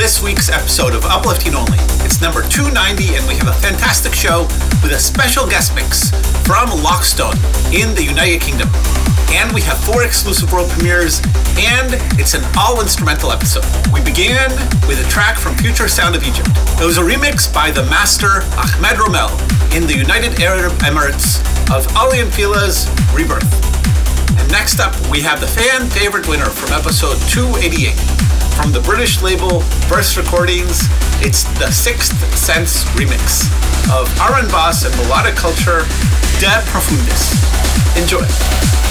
this week's episode of Uplifting Only. It's number 290, and we have a fantastic show with a special guest mix from Lockstone in the United Kingdom. And we have four exclusive world premieres, and it's an all instrumental episode. We began with a track from Future Sound of Egypt. It was a remix by the master Ahmed Romel in the United Arab Emirates of Aly and Fila's Rebirth. And next up, we have the fan favorite winner from episode 288 from the British label Burst Recordings. It's the Sixth Sense remix of Aaron Boss and melodic culture De Profundis. Enjoy.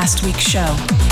Last week's show.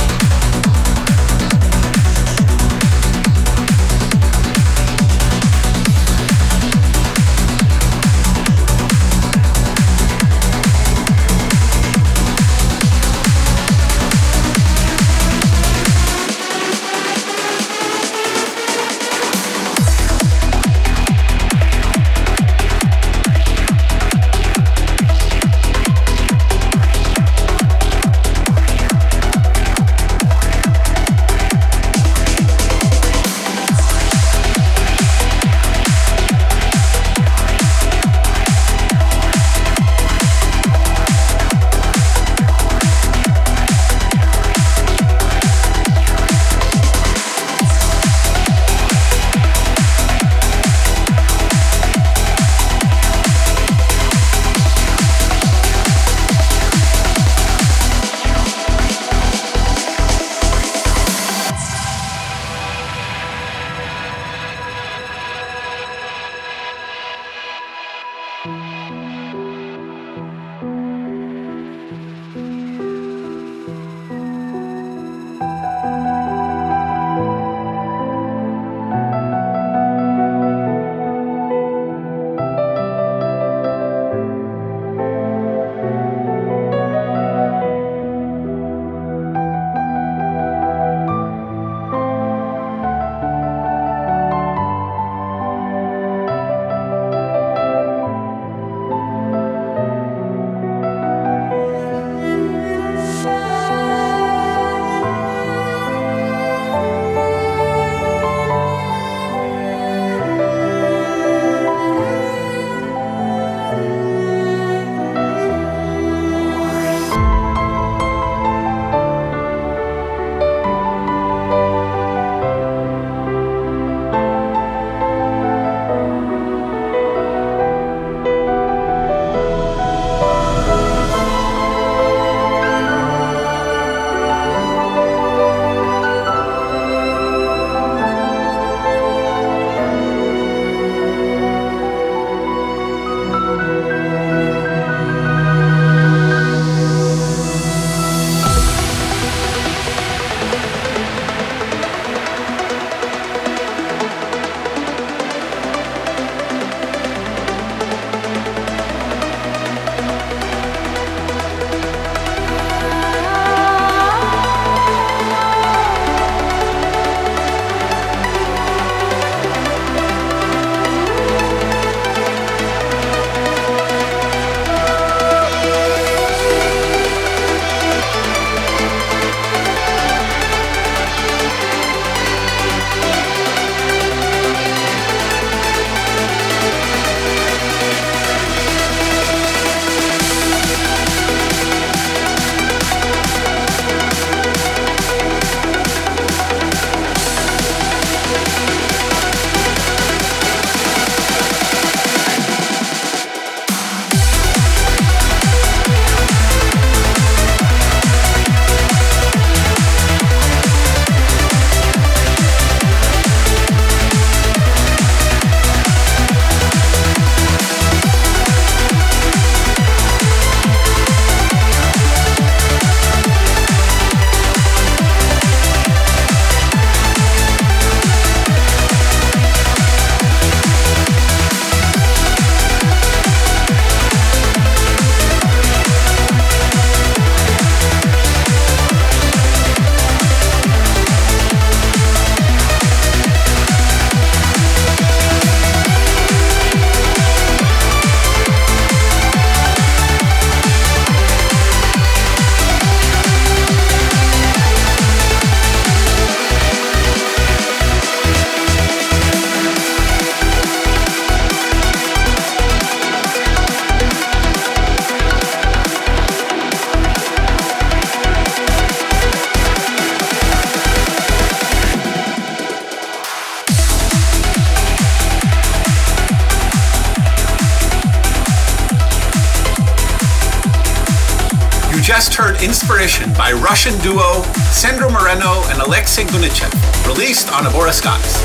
Inspiration by Russian duo Sandro Moreno and Alexei Gunichev, released on Abora Skies.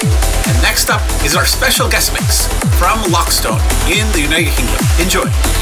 And next up is our special guest mix from Lockstone in the United Kingdom. Enjoy.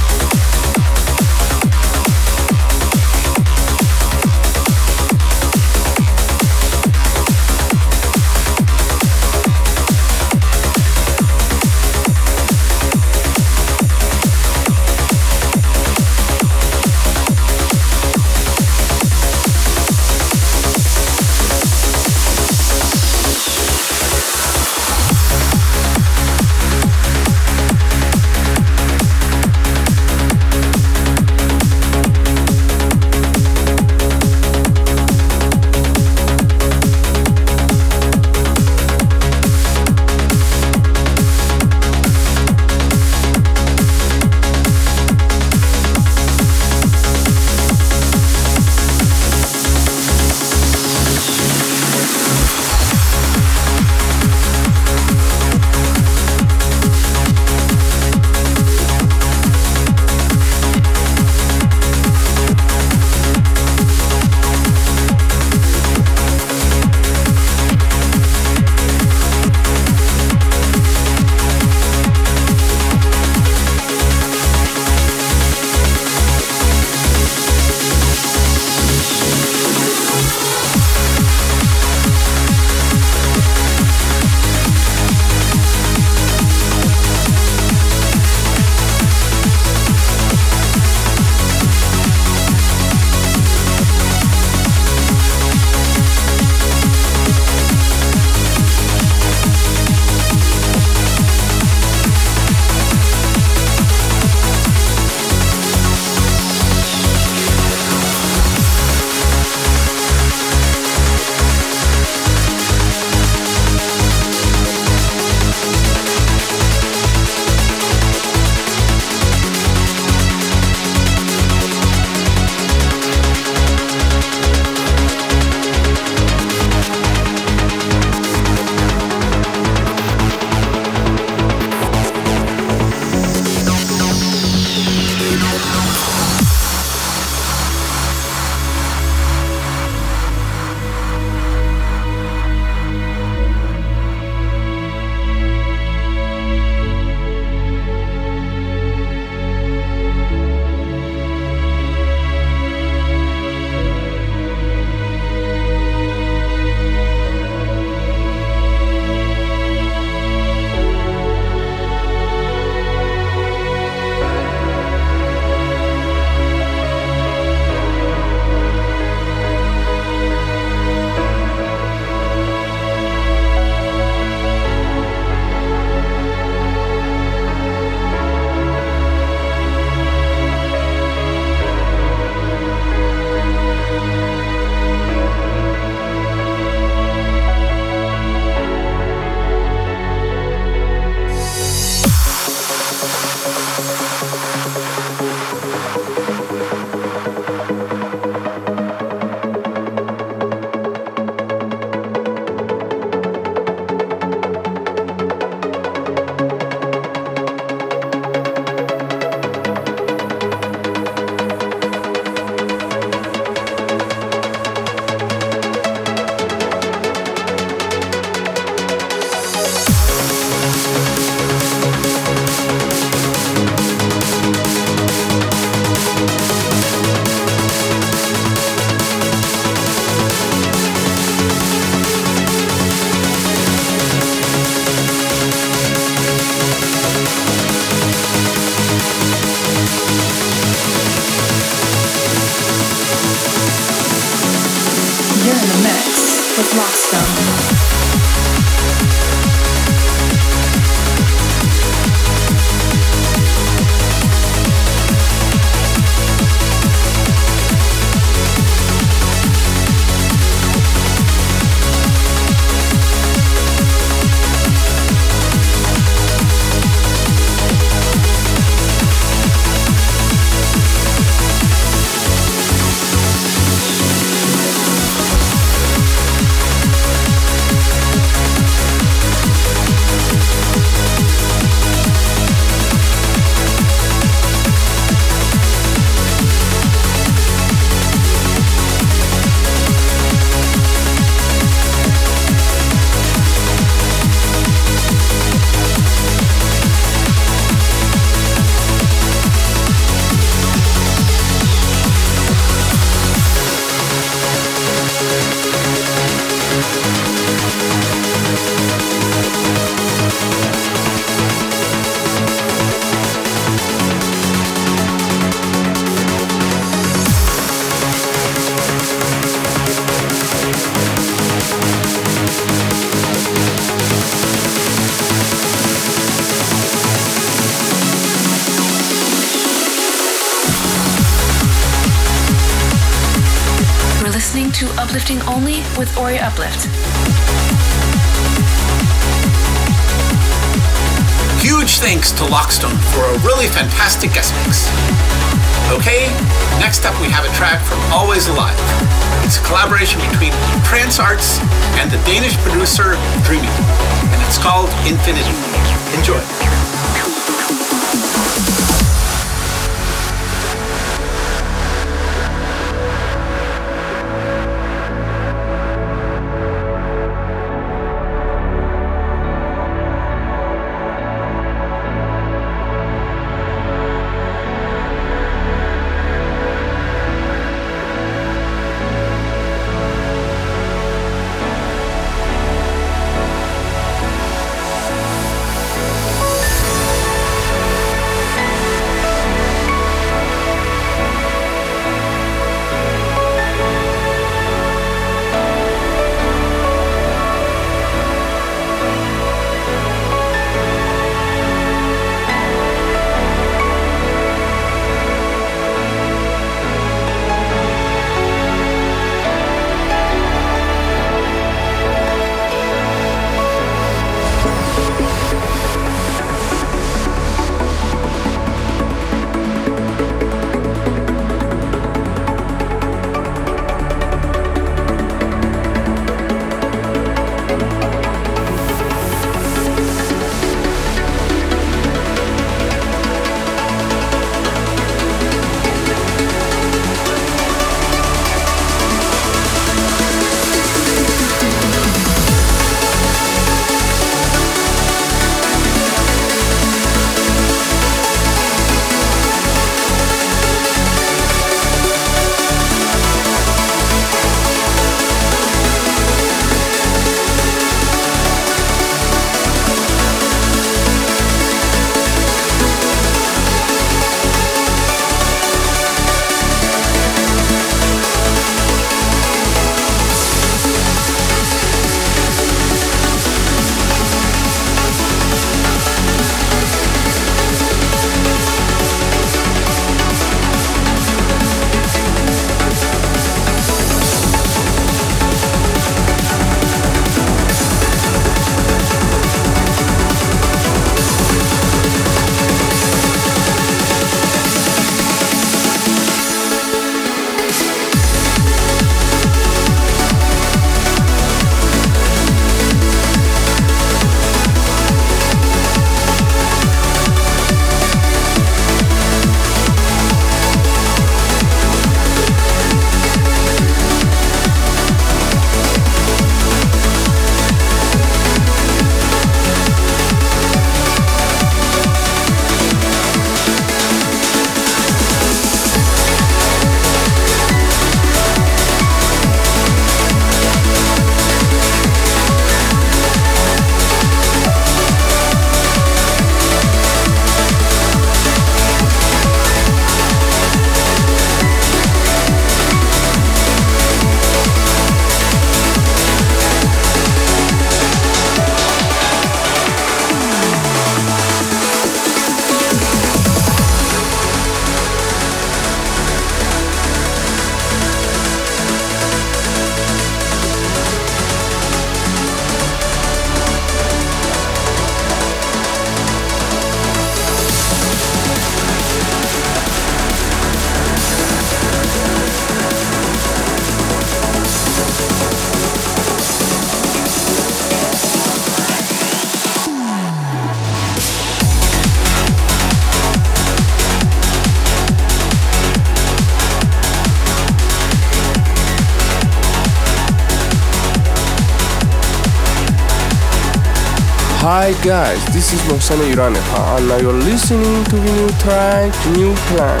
Hi guys, this is Roxana Uraneha and now you're listening to the new track New Plant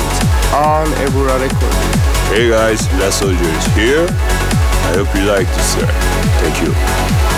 on Abora Recording. Hey guys, Last Soldier is here. I hope you like this track. Thank you.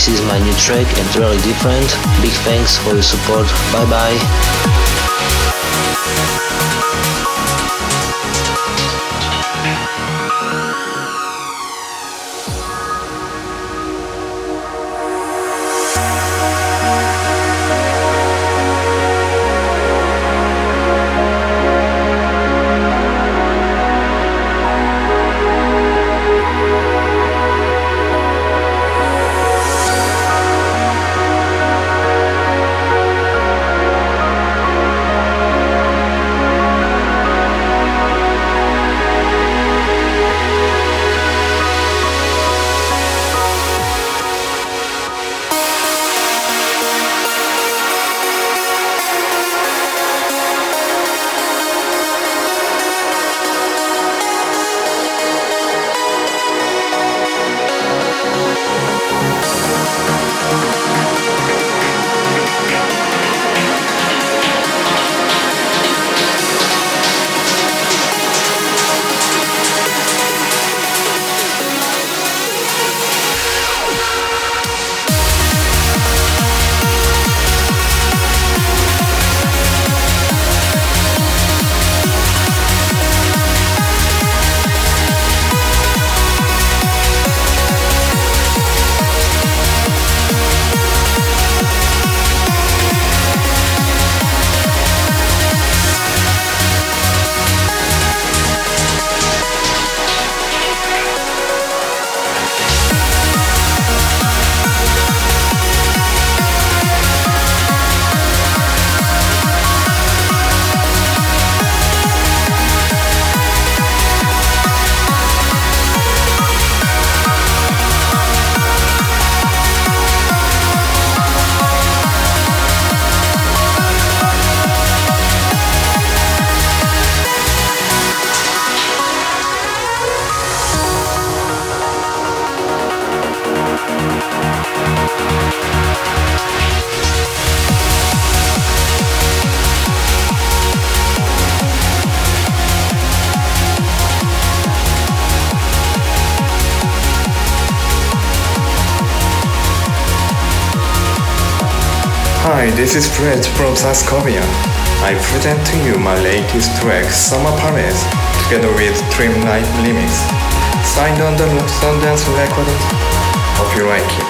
This is my new track and really different. Big thanks for your support. Bye bye. This is Fred from South Korea. I present to you my latest track, Summer Palace, together with Dreamlight Remix. Signed on the Sundance Records. Hope you like it.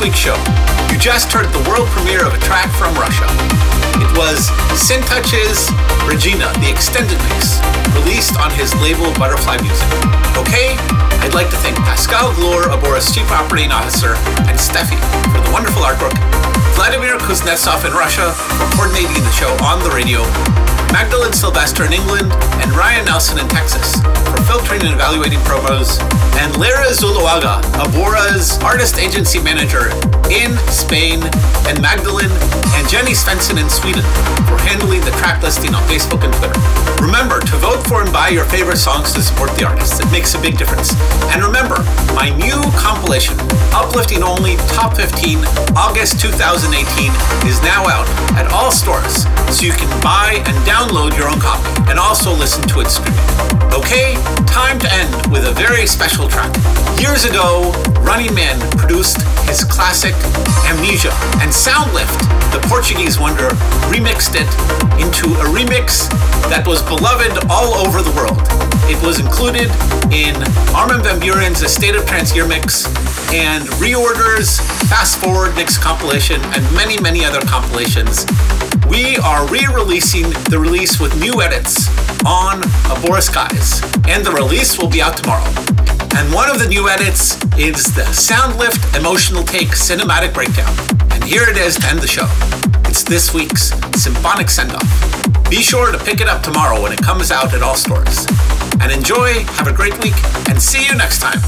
Week's show. You just heard the world premiere of a track from Russia. It was Syntouch's Regina, the extended mix, released on his label Butterfly Music. Okay, I'd like to thank Pascal Glor, Abora's chief operating officer, and Steffi for the wonderful artwork, Vladimir Kuznetsov in Russia for coordinating the show on the radio, Magdalene Sylvester in England, and Ryan Nelson in Texas for filtering and evaluating promos, and Lara Zuluaga, Abora's artist agency manager in Spain, and Magdalene and Jenny Svensson in Sweden for handling the track listing on Facebook and Twitter. Remember to vote for and buy your favorite songs to support the artists. It makes a big difference. And remember, my new compilation, Uplifting Only Top 15 August 2018, is now out at all stores, so you can buy and download your own copy and also listen to it streaming. Okay, time to end with a very special track. Years ago, Running Man produced his classic Amnesia, and Soundlift, the Portuguese wonder, remixed it into a remix that was beloved all over the world. It was included in Armin van Buuren's A State of Trance Year Mix and Reorder's Fast Forward Mix compilation and many, many other compilations we are re-releasing the release with new edits on Abora Skies, and the release will be out tomorrow. And one of the new edits is the Soundlift Emotional Take Cinematic Breakdown. And here it is to end the show. It's this week's Symphonic Send-Off. Be sure to pick it up tomorrow when it comes out at all stores. And enjoy, have a great week, and see you next time.